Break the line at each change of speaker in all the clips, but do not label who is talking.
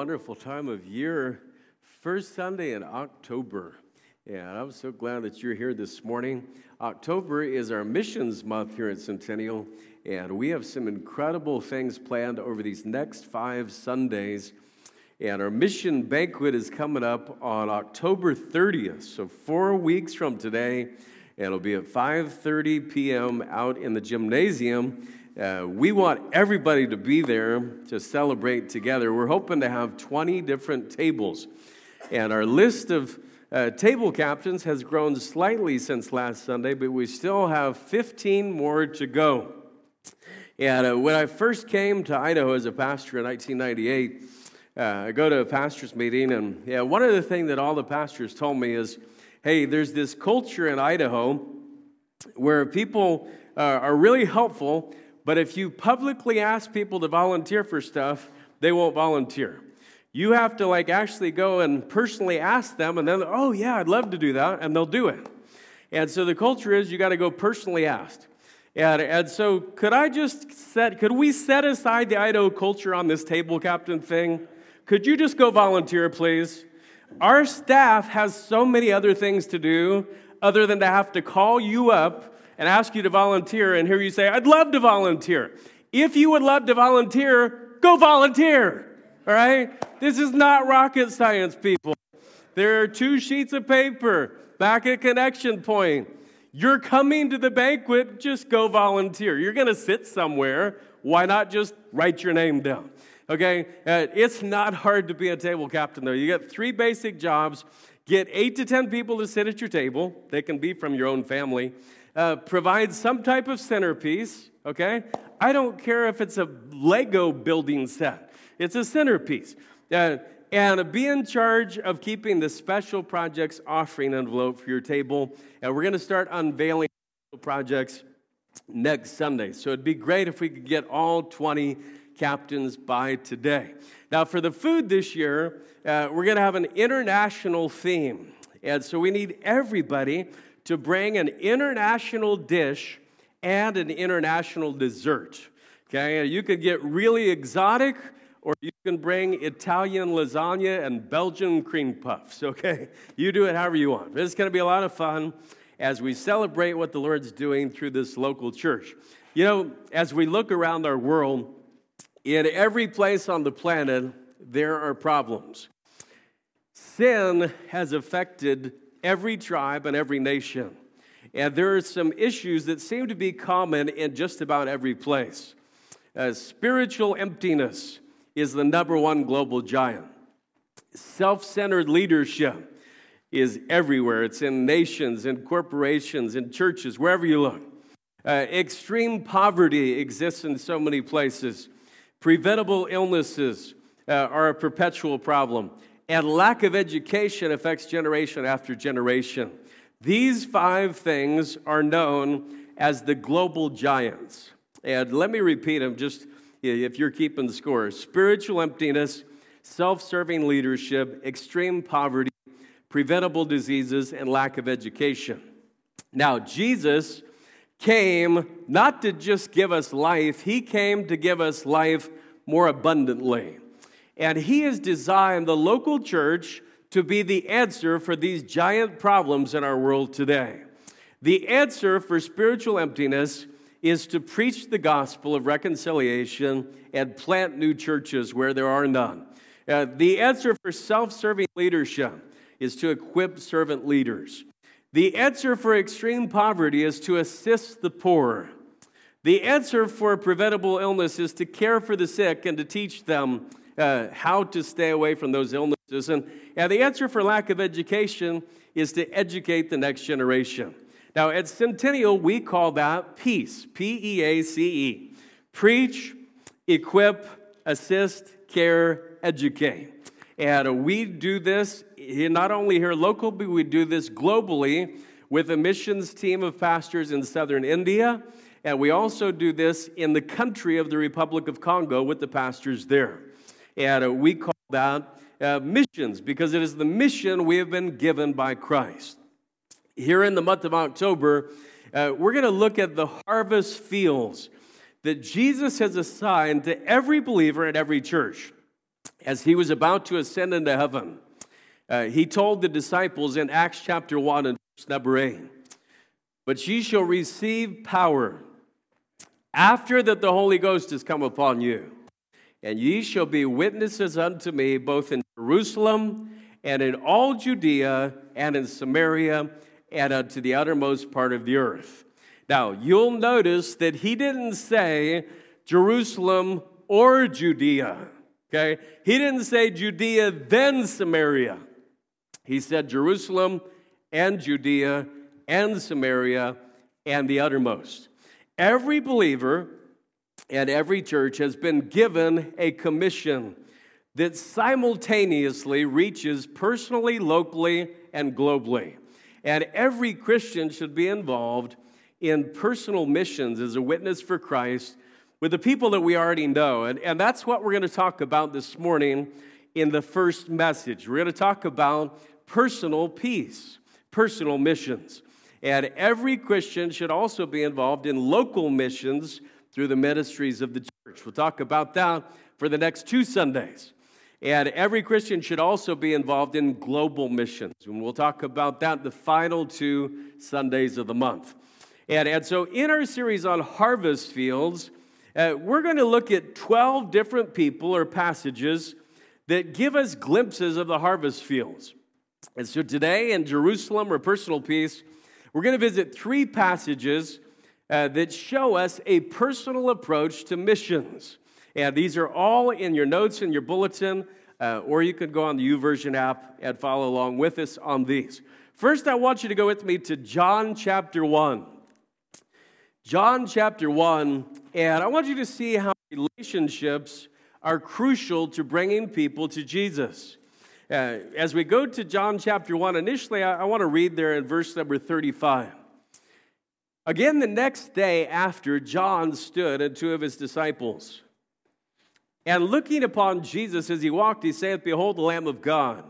wonderful time of year. First Sunday in October. And I'm so glad that you're here this morning. October is our missions month here at Centennial, and we have some incredible things planned over these next five Sundays. And our mission banquet is coming up on October 30th, so four weeks from today. And it'll be at 5:30 p.m. out in the gymnasium. Uh, we want everybody to be there to celebrate together. We're hoping to have 20 different tables. And our list of uh, table captains has grown slightly since last Sunday, but we still have 15 more to go. And uh, when I first came to Idaho as a pastor in 1998, uh, I go to a pastor's meeting, and yeah, one of the things that all the pastors told me is hey, there's this culture in Idaho where people uh, are really helpful, but if you publicly ask people to volunteer for stuff, they won't volunteer. You have to like actually go and personally ask them, and then, oh yeah, I'd love to do that, and they'll do it. And so the culture is you got to go personally ask. And, and so could I just set, could we set aside the Idaho culture on this table captain thing? Could you just go volunteer, please? Our staff has so many other things to do other than to have to call you up and ask you to volunteer and hear you say, I'd love to volunteer. If you would love to volunteer, go volunteer. All right? This is not rocket science, people. There are two sheets of paper back at Connection Point. You're coming to the banquet, just go volunteer. You're going to sit somewhere. Why not just write your name down? Okay? Uh, it's not hard to be a table captain, though. You get three basic jobs get eight to 10 people to sit at your table, they can be from your own family uh, provide some type of centerpiece, okay? I don't care if it's a Lego building set, it's a centerpiece. Uh, and be in charge of keeping the special projects offering envelope for your table. And we're going to start unveiling projects next Sunday. So it'd be great if we could get all 20 captains by today. Now, for the food this year, uh, we're going to have an international theme. And so we need everybody to bring an international dish and an international dessert. Okay, you could get really exotic, or you can bring Italian lasagna and Belgian cream puffs. Okay, you do it however you want. It's going to be a lot of fun as we celebrate what the Lord's doing through this local church. You know, as we look around our world, in every place on the planet, there are problems. Sin has affected every tribe and every nation. And there are some issues that seem to be common in just about every place. Uh, spiritual emptiness is the number one global giant. Self centered leadership is everywhere. It's in nations, in corporations, in churches, wherever you look. Uh, extreme poverty exists in so many places. Preventable illnesses uh, are a perpetual problem and lack of education affects generation after generation. These five things are known as the global giants. And let me repeat them just if you're keeping the score spiritual emptiness, self serving leadership, extreme poverty, preventable diseases, and lack of education. Now, Jesus came not to just give us life, He came to give us life more abundantly. And He has designed the local church to be the answer for these giant problems in our world today. The answer for spiritual emptiness is to preach the gospel of reconciliation and plant new churches where there are none. Uh, the answer for self serving leadership is to equip servant leaders. The answer for extreme poverty is to assist the poor. The answer for preventable illness is to care for the sick and to teach them uh, how to stay away from those illnesses. And, and the answer for lack of education is to educate the next generation. Now, at Centennial, we call that PEACE, P E A C E. Preach, equip, assist, care, educate. And we do this not only here local, but we do this globally with a missions team of pastors in southern India. And we also do this in the country of the Republic of Congo with the pastors there. And uh, we call that uh, missions because it is the mission we have been given by Christ. Here in the month of October, uh, we're going to look at the harvest fields that Jesus has assigned to every believer at every church. as he was about to ascend into heaven, uh, he told the disciples in Acts chapter 1 and verse number 8, But ye shall receive power after that the Holy Ghost has come upon you, and ye shall be witnesses unto me both in Jerusalem and in all Judea and in Samaria and unto the uttermost part of the earth. Now, you'll notice that he didn't say Jerusalem or Judea, okay? He didn't say Judea, then Samaria. He said Jerusalem and Judea and Samaria and the uttermost. Every believer and every church has been given a commission that simultaneously reaches personally, locally, and globally. And every Christian should be involved in personal missions as a witness for Christ with the people that we already know. And, and that's what we're going to talk about this morning in the first message. We're going to talk about personal peace, personal missions. And every Christian should also be involved in local missions through the ministries of the church. We'll talk about that for the next two Sundays. And every Christian should also be involved in global missions. And we'll talk about that the final two Sundays of the month. And, and so, in our series on harvest fields, uh, we're going to look at 12 different people or passages that give us glimpses of the harvest fields. And so, today in Jerusalem or personal peace, we're going to visit three passages uh, that show us a personal approach to missions. And these are all in your notes in your bulletin, uh, or you could go on the YouVersion app and follow along with us on these. First, I want you to go with me to John chapter 1. John chapter 1, and I want you to see how relationships are crucial to bringing people to Jesus. Uh, as we go to John chapter 1, initially I, I want to read there in verse number 35. Again, the next day after, John stood and two of his disciples. And looking upon Jesus as he walked, he saith, Behold, the Lamb of God.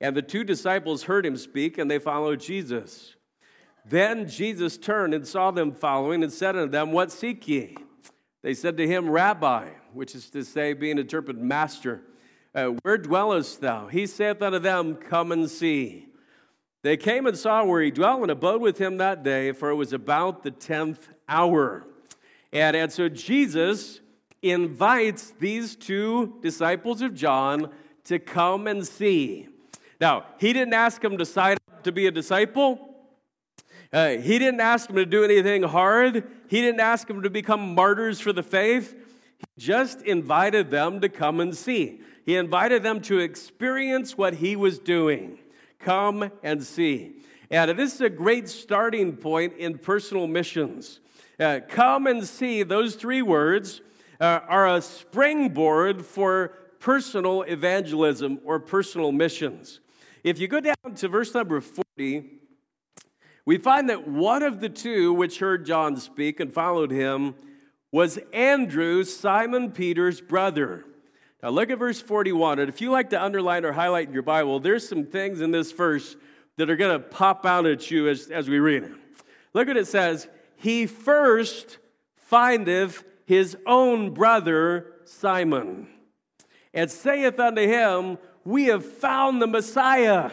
And the two disciples heard him speak, and they followed Jesus. Then Jesus turned and saw them following and said unto them, What seek ye? They said to him, Rabbi, which is to say, being interpreted, Master, uh, where dwellest thou? He saith unto them, Come and see. They came and saw where he dwelt and abode with him that day, for it was about the tenth hour. And, and so Jesus invites these two disciples of John to come and see. Now, he didn't ask them to sign up to be a disciple. Uh, he didn't ask them to do anything hard. He didn't ask them to become martyrs for the faith. He just invited them to come and see. He invited them to experience what he was doing. Come and see. And this is a great starting point in personal missions. Uh, come and see, those three words uh, are a springboard for personal evangelism or personal missions. If you go down to verse number 40, we find that one of the two which heard John speak and followed him was Andrew, Simon Peter's brother. Now look at verse 41. And if you like to underline or highlight in your Bible, there's some things in this verse that are going to pop out at you as, as we read it. Look what it says. He first findeth his own brother Simon, and saith unto him, We have found the Messiah,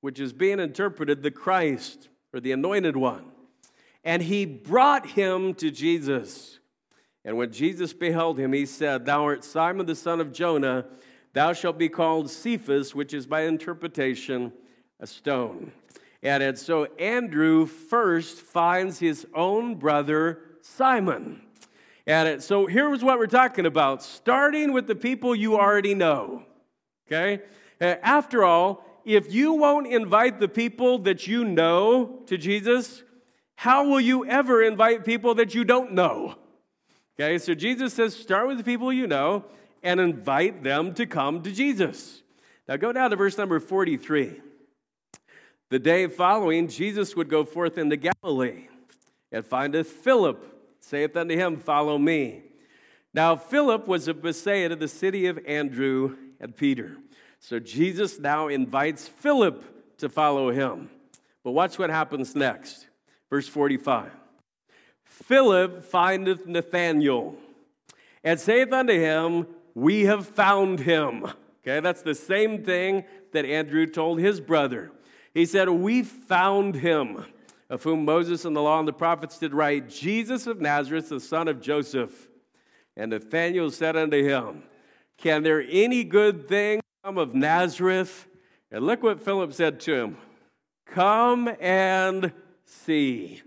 which is being interpreted the Christ or the anointed one. And he brought him to Jesus. And when Jesus beheld him, he said, Thou art Simon the son of Jonah, thou shalt be called Cephas, which is by interpretation a stone. And, and so Andrew first finds his own brother Simon. And so here's what we're talking about starting with the people you already know. Okay? Uh, after all, if you won't invite the people that you know to Jesus, how will you ever invite people that you don't know? Okay, so Jesus says, start with the people you know and invite them to come to Jesus. Now go down to verse number 43. The day following, Jesus would go forth into Galilee and findeth Philip, saith unto him, Follow me. Now Philip was a Bethsaida, the city of Andrew and Peter. So Jesus now invites Philip to follow him. But watch what happens next. Verse 45. Philip findeth Nathanael and saith unto him, We have found him. Okay, that's the same thing that Andrew told his brother. He said, We found him, of whom Moses and the law and the prophets did write, Jesus of Nazareth, the son of Joseph. And Nathanael said unto him, Can there any good thing come of Nazareth? And look what Philip said to him Come and see.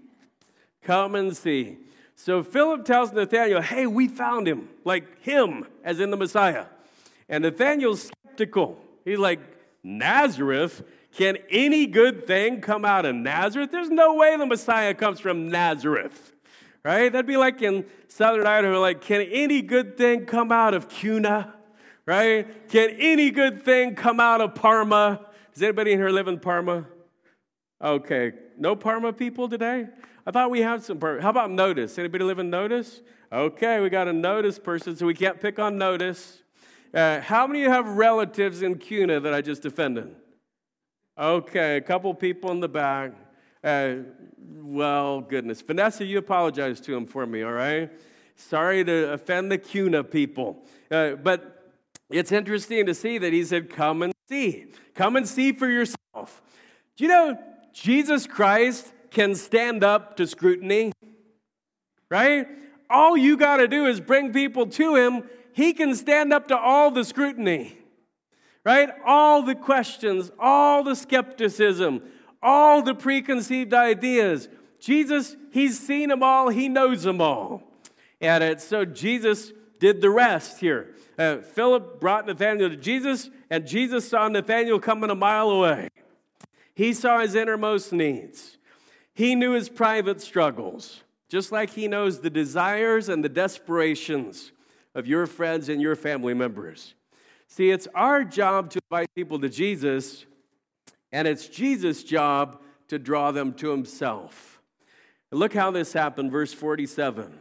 Come and see. So Philip tells Nathanael, Hey, we found him, like him, as in the Messiah. And Nathanael's skeptical. He's like, Nazareth? Can any good thing come out of Nazareth? There's no way the Messiah comes from Nazareth, right? That'd be like in southern Idaho, like, can any good thing come out of Kuna, right? Can any good thing come out of Parma? Does anybody in here live in Parma? Okay, no Parma people today? I thought we had some. How about Notus? Anybody live in Notus? Okay, we got a Notus person, so we can't pick on Notus. Uh, how many have relatives in Kuna that I just offended? Okay, a couple people in the back. Uh, well, goodness. Vanessa, you apologize to him for me, all right? Sorry to offend the Kuna people. Uh, but it's interesting to see that he said, Come and see. Come and see for yourself. Do you know Jesus Christ can stand up to scrutiny? Right? All you got to do is bring people to him he can stand up to all the scrutiny, right? All the questions, all the skepticism, all the preconceived ideas. Jesus, he's seen them all, he knows them all. And so Jesus did the rest here. Uh, Philip brought Nathanael to Jesus, and Jesus saw Nathanael coming a mile away. He saw his innermost needs. He knew his private struggles, just like he knows the desires and the desperations of your friends and your family members. See, it's our job to invite people to Jesus, and it's Jesus' job to draw them to himself. Look how this happened, verse 47.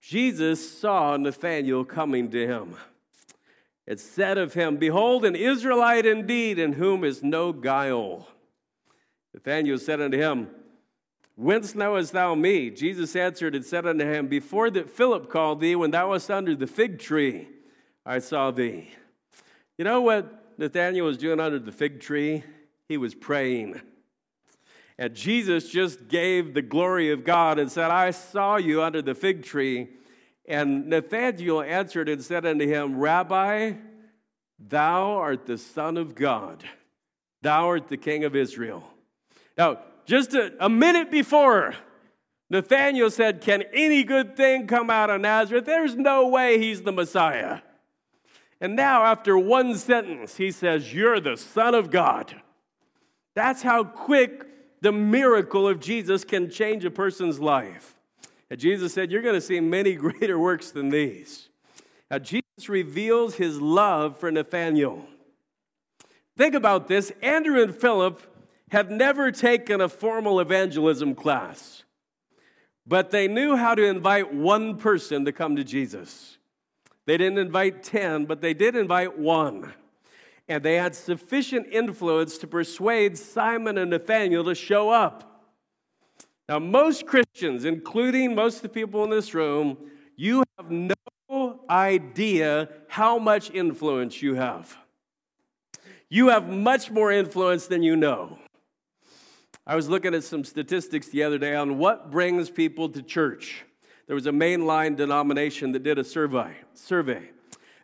Jesus saw Nathanael coming to him. It said of him, Behold, an Israelite indeed, in whom is no guile. Nathanael said unto him, Whence knowest thou me? Jesus answered and said unto him, Before that Philip called thee, when thou wast under the fig tree, I saw thee. You know what Nathanael was doing under the fig tree? He was praying. And Jesus just gave the glory of God and said, I saw you under the fig tree. And Nathanael answered and said unto him, Rabbi, thou art the Son of God, thou art the King of Israel. Now, just a, a minute before, Nathanael said, Can any good thing come out of Nazareth? There's no way he's the Messiah. And now, after one sentence, he says, You're the Son of God. That's how quick the miracle of Jesus can change a person's life. And Jesus said, You're going to see many greater works than these. Now, Jesus reveals his love for Nathanael. Think about this Andrew and Philip had never taken a formal evangelism class, but they knew how to invite one person to come to Jesus. They didn't invite 10, but they did invite one. And they had sufficient influence to persuade Simon and Nathaniel to show up. Now, most Christians, including most of the people in this room, you have no idea how much influence you have. You have much more influence than you know. I was looking at some statistics the other day on what brings people to church. There was a mainline denomination that did a survey. Survey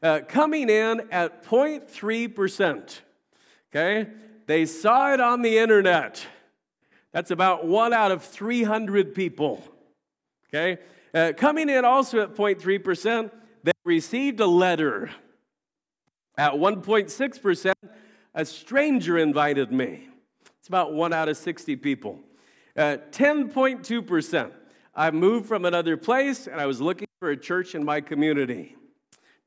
uh, coming in at 0.3 percent. Okay, they saw it on the internet. That's about one out of 300 people. Okay, uh, coming in also at 0.3 percent. they received a letter. At 1.6 percent, a stranger invited me. It's about one out of 60 people. Uh, 10.2%. I moved from another place and I was looking for a church in my community.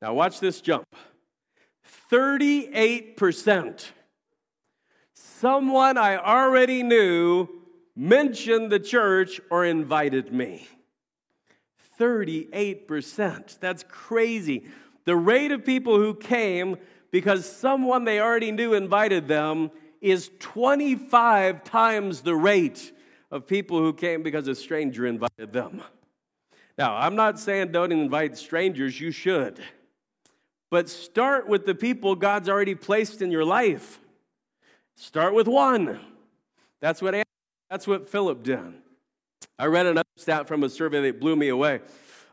Now, watch this jump 38%. Someone I already knew mentioned the church or invited me. 38%. That's crazy. The rate of people who came because someone they already knew invited them is 25 times the rate of people who came because a stranger invited them. Now, I'm not saying don't invite strangers, you should. but start with the people God's already placed in your life. Start with one. That's what, that's what Philip did. I read another stat from a survey that blew me away.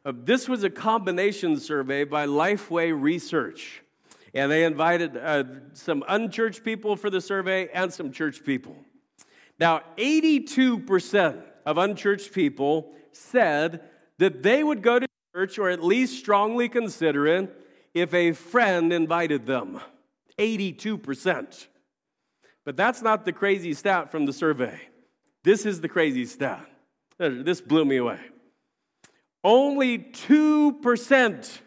Uh, this was a combination survey by Lifeway Research. And they invited uh, some unchurched people for the survey and some church people. Now, 82% of unchurched people said that they would go to church or at least strongly consider it if a friend invited them. 82%. But that's not the crazy stat from the survey. This is the crazy stat. This blew me away. Only 2%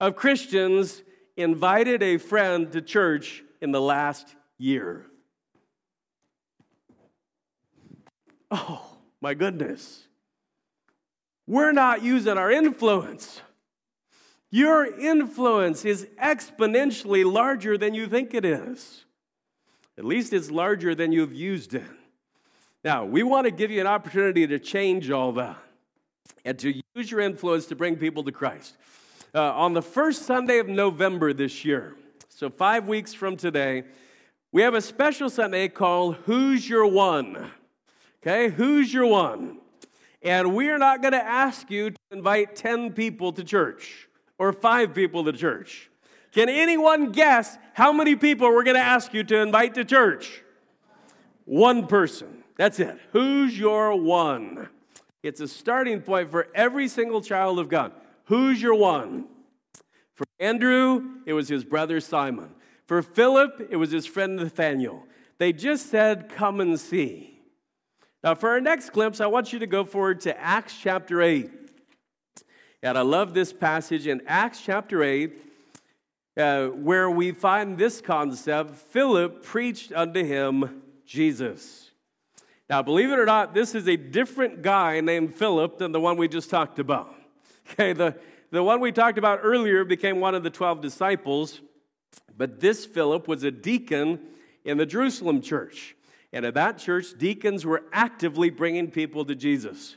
of Christians invited a friend to church in the last year. Oh, my goodness. We're not using our influence. Your influence is exponentially larger than you think it is. At least it's larger than you've used it. Now, we want to give you an opportunity to change all that and to use your influence to bring people to Christ. Uh, on the first Sunday of November this year, so five weeks from today, we have a special Sunday called Who's Your One? Okay, who's your one? And we're not going to ask you to invite 10 people to church or five people to church. Can anyone guess how many people we're going to ask you to invite to church? One person. That's it. Who's your one? It's a starting point for every single child of God. Who's your one? For Andrew, it was his brother Simon. For Philip, it was his friend Nathaniel. They just said, Come and see. Now, for our next glimpse, I want you to go forward to Acts chapter 8. And I love this passage in Acts chapter 8, uh, where we find this concept Philip preached unto him Jesus. Now, believe it or not, this is a different guy named Philip than the one we just talked about. Okay, the, the one we talked about earlier became one of the 12 disciples, but this Philip was a deacon in the Jerusalem church. And at that church, deacons were actively bringing people to Jesus.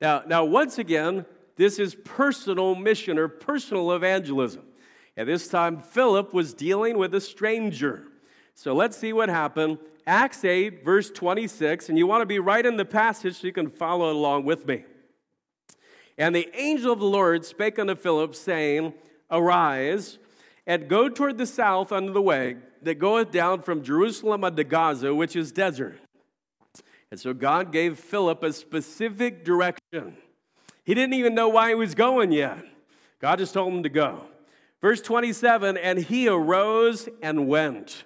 Now, now once again, this is personal mission or personal evangelism. At this time, Philip was dealing with a stranger. So let's see what happened. Acts 8, verse 26, and you want to be right in the passage so you can follow along with me. And the angel of the Lord spake unto Philip, saying, Arise and go toward the south unto the way that goeth down from Jerusalem unto Gaza, which is desert. And so God gave Philip a specific direction. He didn't even know why he was going yet. God just told him to go. Verse 27 And he arose and went.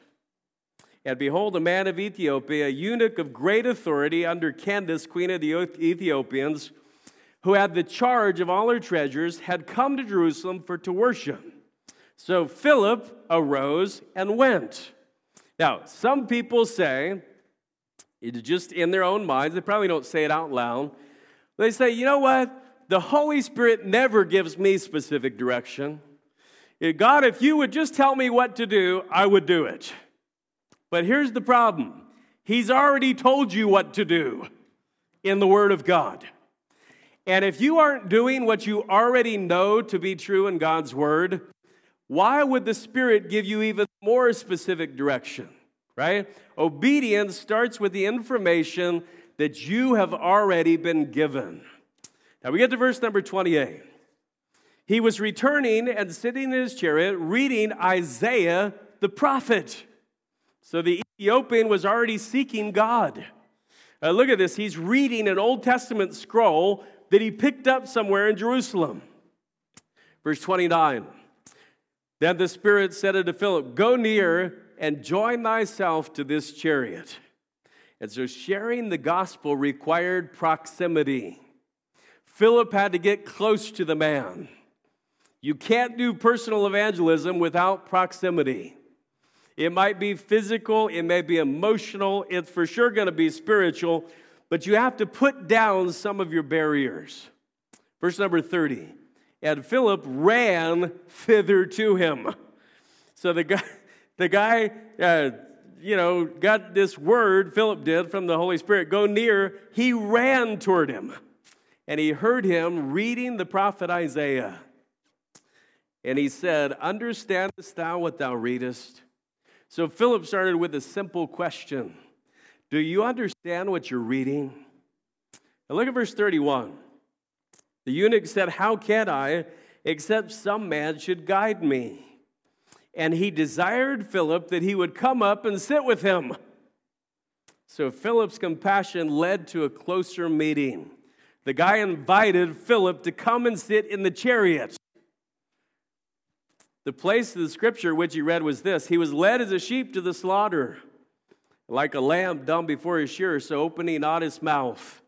And behold, a man of Ethiopia, a eunuch of great authority under Candace, queen of the Ethiopians, who had the charge of all her treasures, had come to Jerusalem for to worship. So Philip arose and went. Now, some people say, just in their own minds, they probably don't say it out loud. They say, you know what? The Holy Spirit never gives me specific direction. Eh, God, if you would just tell me what to do, I would do it. But here's the problem He's already told you what to do in the Word of God. And if you aren't doing what you already know to be true in God's Word, why would the Spirit give you even more specific direction? Right? Obedience starts with the information that you have already been given. Now we get to verse number 28. He was returning and sitting in his chariot reading Isaiah the prophet. So the Ethiopian was already seeking God. Uh, look at this. He's reading an Old Testament scroll that he picked up somewhere in Jerusalem. Verse 29. Then the Spirit said unto Philip, Go near and join thyself to this chariot. And so sharing the gospel required proximity. Philip had to get close to the man. You can't do personal evangelism without proximity. It might be physical, it may be emotional, it's for sure going to be spiritual, but you have to put down some of your barriers. Verse number 30 and Philip ran thither to him. So the guy, the guy, uh, you know, got this word, Philip did, from the Holy Spirit go near. He ran toward him, and he heard him reading the prophet Isaiah. and he said, Understandest thou what thou readest? So Philip started with a simple question Do you understand what you're reading? Look at verse 31. The eunuch said, How can I, except some man should guide me? And he desired Philip that he would come up and sit with him. So Philip's compassion led to a closer meeting. The guy invited Philip to come and sit in the chariot. The place of the scripture which he read was this He was led as a sheep to the slaughter, like a lamb dumb before his shearer, so opening not his mouth.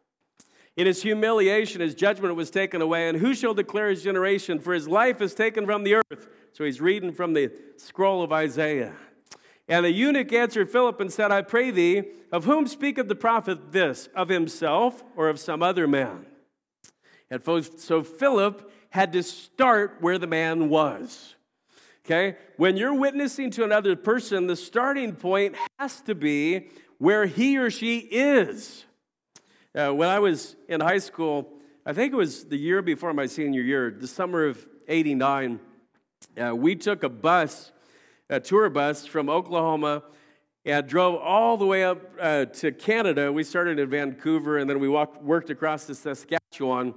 In his humiliation, his judgment was taken away. And who shall declare his generation? For his life is taken from the earth. So he's reading from the scroll of Isaiah. And the eunuch answered Philip and said, I pray thee, of whom speaketh the prophet this? Of himself or of some other man? And so Philip had to start where the man was. Okay? When you're witnessing to another person, the starting point has to be where he or she is. Uh, when I was in high school, I think it was the year before my senior year, the summer of 89, uh, we took a bus, a tour bus from Oklahoma, and drove all the way up uh, to Canada. We started in Vancouver, and then we walked, worked across to Saskatchewan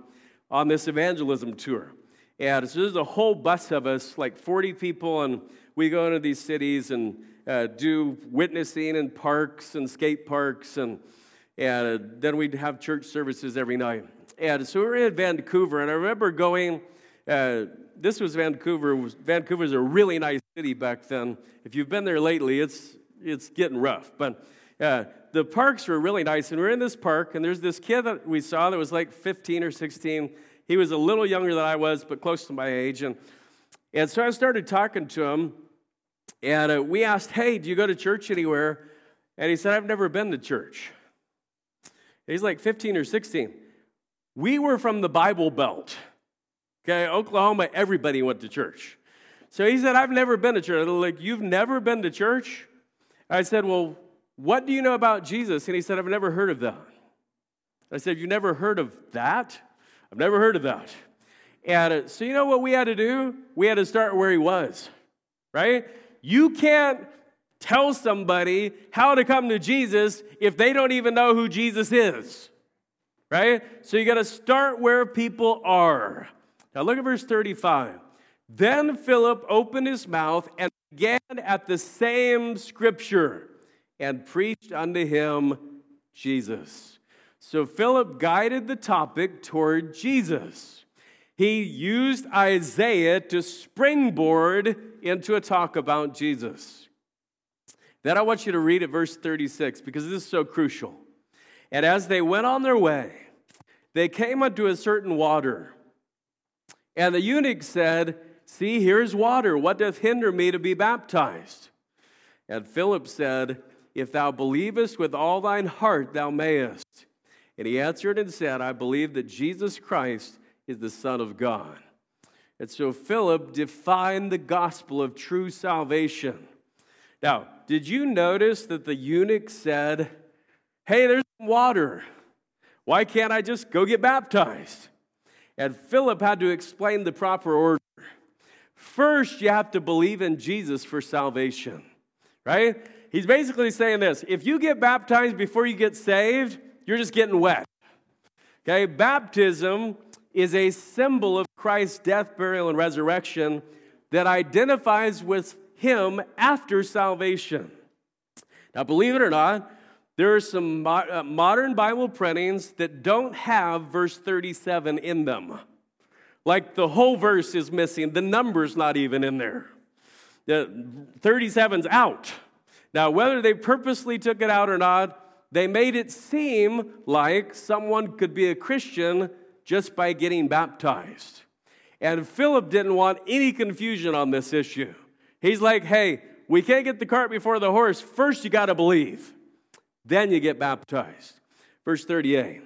on this evangelism tour. And so there's a whole bus of us, like 40 people, and we go into these cities and uh, do witnessing in parks and skate parks and and then we'd have church services every night. And so we were in Vancouver, and I remember going. Uh, this was Vancouver. Vancouver was a really nice city back then. If you've been there lately, it's it's getting rough. But uh, the parks were really nice, and we are in this park, and there's this kid that we saw that was like 15 or 16. He was a little younger than I was, but close to my age, and and so I started talking to him, and uh, we asked, "Hey, do you go to church anywhere?" And he said, "I've never been to church." He's like 15 or 16. We were from the Bible Belt. Okay, Oklahoma, everybody went to church. So he said, I've never been to church. I'm like, you've never been to church? I said, Well, what do you know about Jesus? And he said, I've never heard of that. I said, You never heard of that? I've never heard of that. And uh, so, you know what we had to do? We had to start where he was, right? You can't tell somebody how to come to Jesus if they don't even know who Jesus is. Right? So you got to start where people are. Now look at verse 35. Then Philip opened his mouth and began at the same scripture and preached unto him Jesus. So Philip guided the topic toward Jesus. He used Isaiah to springboard into a talk about Jesus. Then I want you to read at verse 36 because this is so crucial. And as they went on their way, they came unto a certain water. And the eunuch said, See, here's water. What doth hinder me to be baptized? And Philip said, If thou believest with all thine heart, thou mayest. And he answered and said, I believe that Jesus Christ is the Son of God. And so Philip defined the gospel of true salvation. Now, did you notice that the eunuch said, Hey, there's water. Why can't I just go get baptized? And Philip had to explain the proper order. First, you have to believe in Jesus for salvation, right? He's basically saying this if you get baptized before you get saved, you're just getting wet. Okay, baptism is a symbol of Christ's death, burial, and resurrection that identifies with him after salvation. Now, believe it or not, there are some uh, modern Bible printings that don't have verse 37 in them. Like the whole verse is missing, the number's not even in there. The 37's out. Now, whether they purposely took it out or not, they made it seem like someone could be a Christian just by getting baptized. And Philip didn't want any confusion on this issue. He's like, hey, we can't get the cart before the horse. First, you got to believe, then you get baptized. Verse 38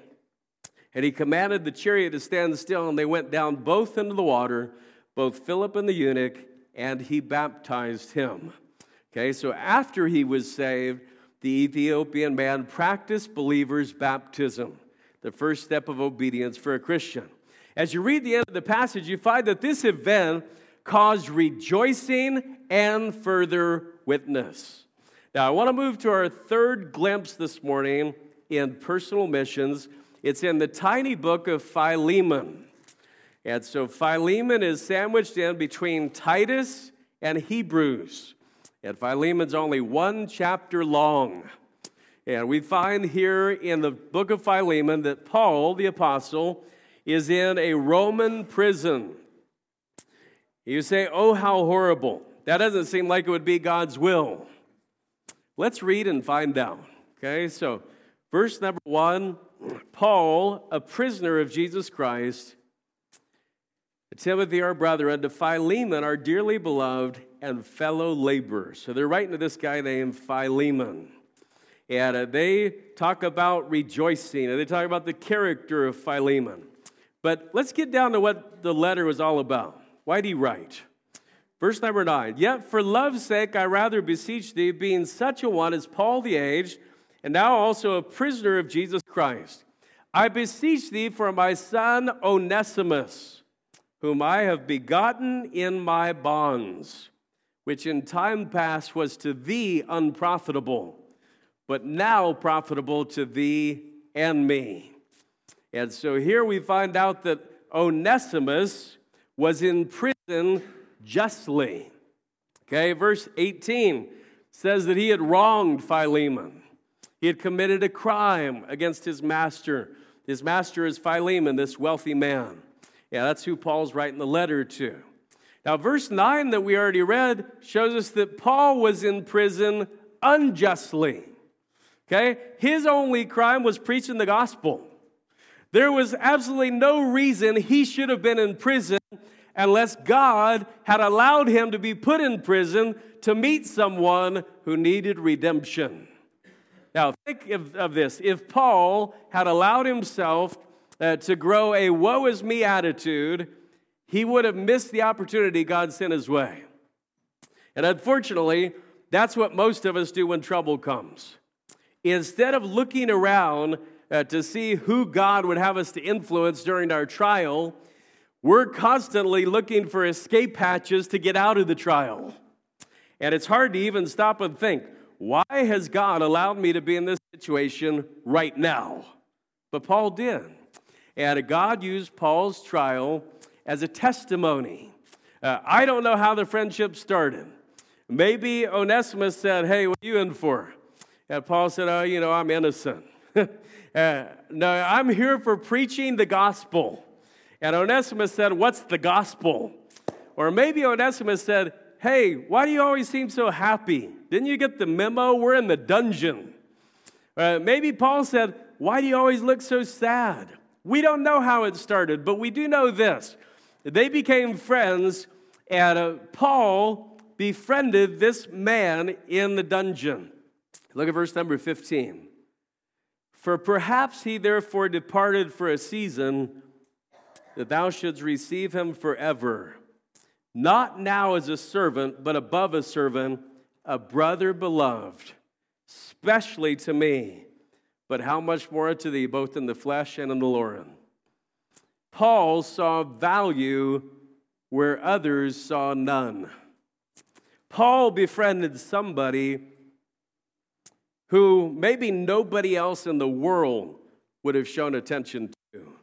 And he commanded the chariot to stand still, and they went down both into the water, both Philip and the eunuch, and he baptized him. Okay, so after he was saved, the Ethiopian man practiced believers' baptism, the first step of obedience for a Christian. As you read the end of the passage, you find that this event caused rejoicing and further witness. Now, I want to move to our third glimpse this morning in personal missions. It's in the tiny book of Philemon. And so Philemon is sandwiched in between Titus and Hebrews. And Philemon's only one chapter long. And we find here in the book of Philemon that Paul, the apostle, is in a Roman prison. You say, oh, how horrible. That doesn't seem like it would be God's will. Let's read and find out. Okay, so verse number one Paul, a prisoner of Jesus Christ, Timothy, our brother, and Philemon, our dearly beloved and fellow laborers. So they're writing to this guy named Philemon. And uh, they talk about rejoicing, and they talk about the character of Philemon. But let's get down to what the letter was all about. Why did he write? Verse number nine Yet for love's sake I rather beseech thee, being such a one as Paul the aged, and now also a prisoner of Jesus Christ. I beseech thee for my son Onesimus, whom I have begotten in my bonds, which in time past was to thee unprofitable, but now profitable to thee and me. And so here we find out that Onesimus was in prison justly. Okay, verse 18 says that he had wronged Philemon. He had committed a crime against his master. His master is Philemon, this wealthy man. Yeah, that's who Paul's writing the letter to. Now, verse 9 that we already read shows us that Paul was in prison unjustly. Okay? His only crime was preaching the gospel. There was absolutely no reason he should have been in prison unless God had allowed him to be put in prison to meet someone who needed redemption. Now, think of, of this. If Paul had allowed himself uh, to grow a woe is me attitude, he would have missed the opportunity God sent his way. And unfortunately, that's what most of us do when trouble comes. Instead of looking around uh, to see who God would have us to influence during our trial, we're constantly looking for escape hatches to get out of the trial. And it's hard to even stop and think, why has God allowed me to be in this situation right now? But Paul did. And God used Paul's trial as a testimony. Uh, I don't know how the friendship started. Maybe Onesimus said, Hey, what are you in for? And Paul said, Oh, you know, I'm innocent. uh, no, I'm here for preaching the gospel. And Onesimus said, What's the gospel? Or maybe Onesimus said, Hey, why do you always seem so happy? Didn't you get the memo? We're in the dungeon. Uh, maybe Paul said, Why do you always look so sad? We don't know how it started, but we do know this. They became friends, and uh, Paul befriended this man in the dungeon. Look at verse number 15. For perhaps he therefore departed for a season, that thou shouldst receive him forever, not now as a servant, but above a servant, a brother beloved, specially to me, but how much more to thee, both in the flesh and in the Lord. Paul saw value where others saw none. Paul befriended somebody who maybe nobody else in the world would have shown attention to.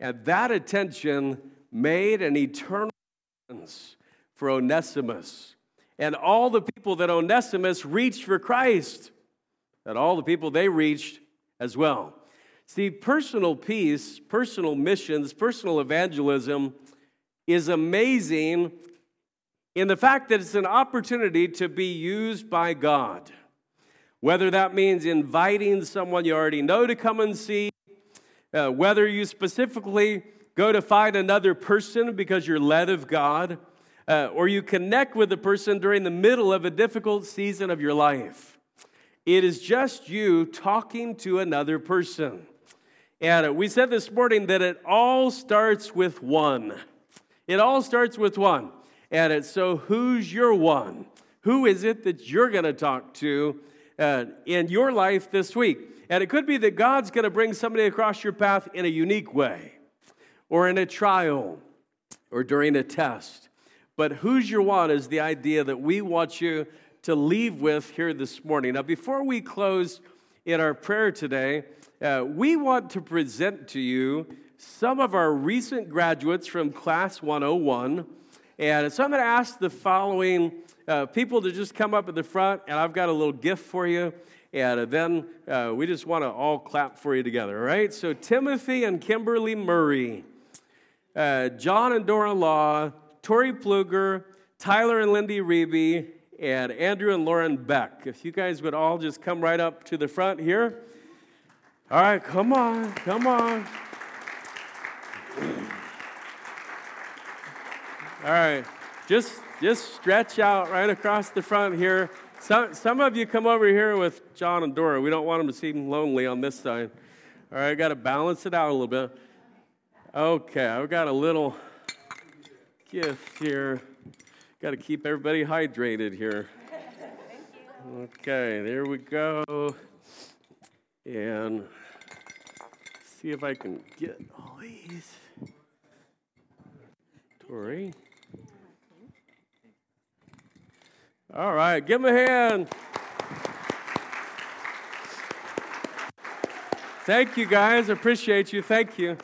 And that attention made an eternal difference for Onesimus and all the people that Onesimus reached for Christ, and all the people they reached as well. See, personal peace, personal missions, personal evangelism is amazing in the fact that it's an opportunity to be used by God. Whether that means inviting someone you already know to come and see, uh, whether you specifically go to find another person because you're led of God, uh, or you connect with a person during the middle of a difficult season of your life. It is just you talking to another person. And uh, we said this morning that it all starts with one. It all starts with one. And it's so who's your one? Who is it that you're going to talk to uh, in your life this week? And it could be that God's going to bring somebody across your path in a unique way, or in a trial, or during a test. But who's your one is the idea that we want you to leave with here this morning. Now, before we close in our prayer today, uh, we want to present to you some of our recent graduates from Class 101. And so I'm going to ask the following uh, people to just come up at the front, and I've got a little gift for you. And then uh, we just want to all clap for you together, all right? So, Timothy and Kimberly Murray, uh, John and Dora Law, Tori Pluger, Tyler and Lindy Reby, and Andrew and Lauren Beck. If you guys would all just come right up to the front here. All right, come on, come on. All right, just just stretch out right across the front here. Some, some of you come over here with John and Dora. We don't want them to seem lonely on this side. All right, got to balance it out a little bit. Okay, I've got a little gift here. Got to keep everybody hydrated here. Okay, there we go. And see if I can get all these. Tori. All right, give him a hand. Thank you, guys. Appreciate you. Thank you.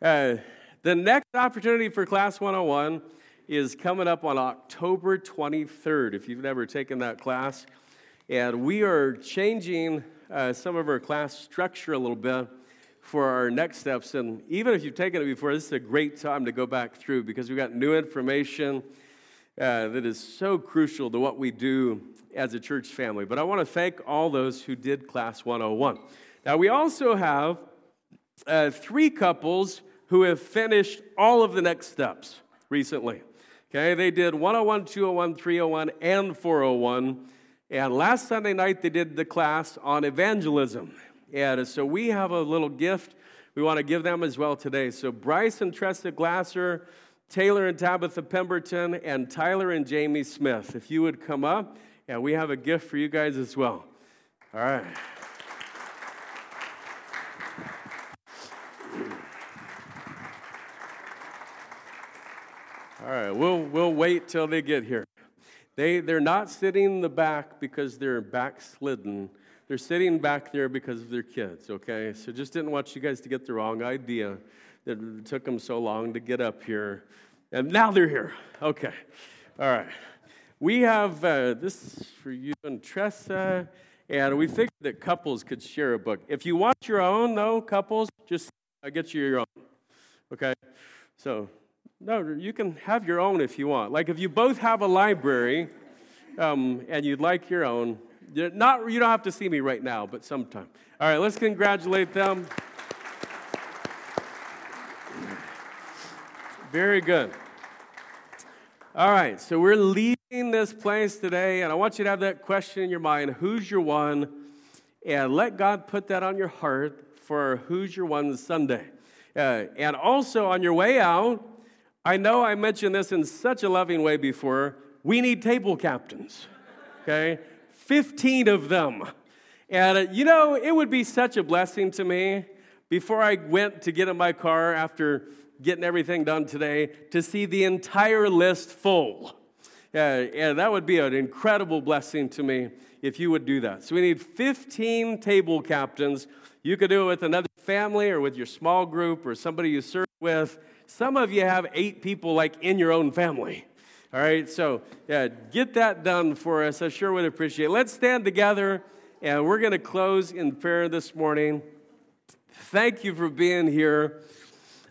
Uh, the next opportunity for Class 101 is coming up on October 23rd, if you've never taken that class. And we are changing uh, some of our class structure a little bit for our next steps. And even if you've taken it before, this is a great time to go back through because we've got new information uh, that is so crucial to what we do as a church family. But I want to thank all those who did Class 101. Now, we also have uh, three couples who have finished all of the next steps recently. Okay, they did 101, 201, 301, and 401. And last Sunday night, they did the class on evangelism. And so we have a little gift we want to give them as well today. So, Bryce and Tressa Glasser Taylor and Tabitha Pemberton, and Tyler and Jamie Smith. If you would come up, and we have a gift for you guys as well. All right. All right, we'll, we'll wait till they get here. They, they're not sitting in the back because they're backslidden. They're sitting back there because of their kids, okay? So just didn't want you guys to get the wrong idea that it took them so long to get up here. And now they're here. Okay. All right. We have uh, this for you and Tressa, and we figured that couples could share a book. If you want your own, though, couples, just I get you your own. Okay? So, no, you can have your own if you want. Like if you both have a library um, and you'd like your own, not, you don't have to see me right now, but sometime. All right, let's congratulate them. Very good. All right, so we're leaving this place today, and I want you to have that question in your mind who's your one? And let God put that on your heart for Who's Your One Sunday. Uh, and also on your way out, I know I mentioned this in such a loving way before. We need table captains, okay? 15 of them. And uh, you know, it would be such a blessing to me before I went to get in my car after getting everything done today to see the entire list full. Uh, and that would be an incredible blessing to me if you would do that. So we need 15 table captains. You could do it with another family or with your small group or somebody you serve with. Some of you have eight people like in your own family. All right, so yeah, get that done for us. I sure would appreciate it. Let's stand together and we're going to close in prayer this morning. Thank you for being here.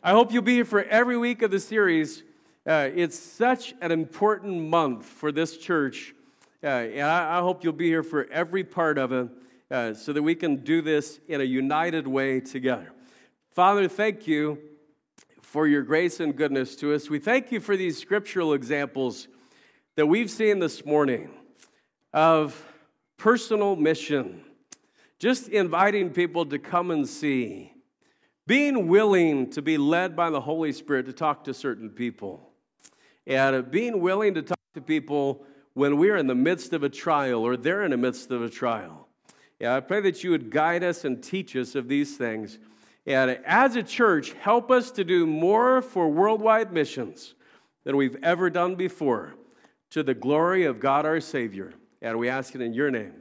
I hope you'll be here for every week of the series. Uh, it's such an important month for this church. Uh, and I, I, hope you'll be here for every part of it uh, so that we can do this in a united way together. Father, thank you for your grace and goodness to us. We thank you for these scriptural examples that we've seen this morning of personal mission, just inviting people to come and see being willing to be led by the Holy Spirit to talk to certain people, and being willing to talk to people when we're in the midst of a trial or they're in the midst of a trial. Yeah, I pray that you would guide us and teach us of these things. And as a church, help us to do more for worldwide missions. than we've ever done before to the glory of God our Savior. And we ask it in your name.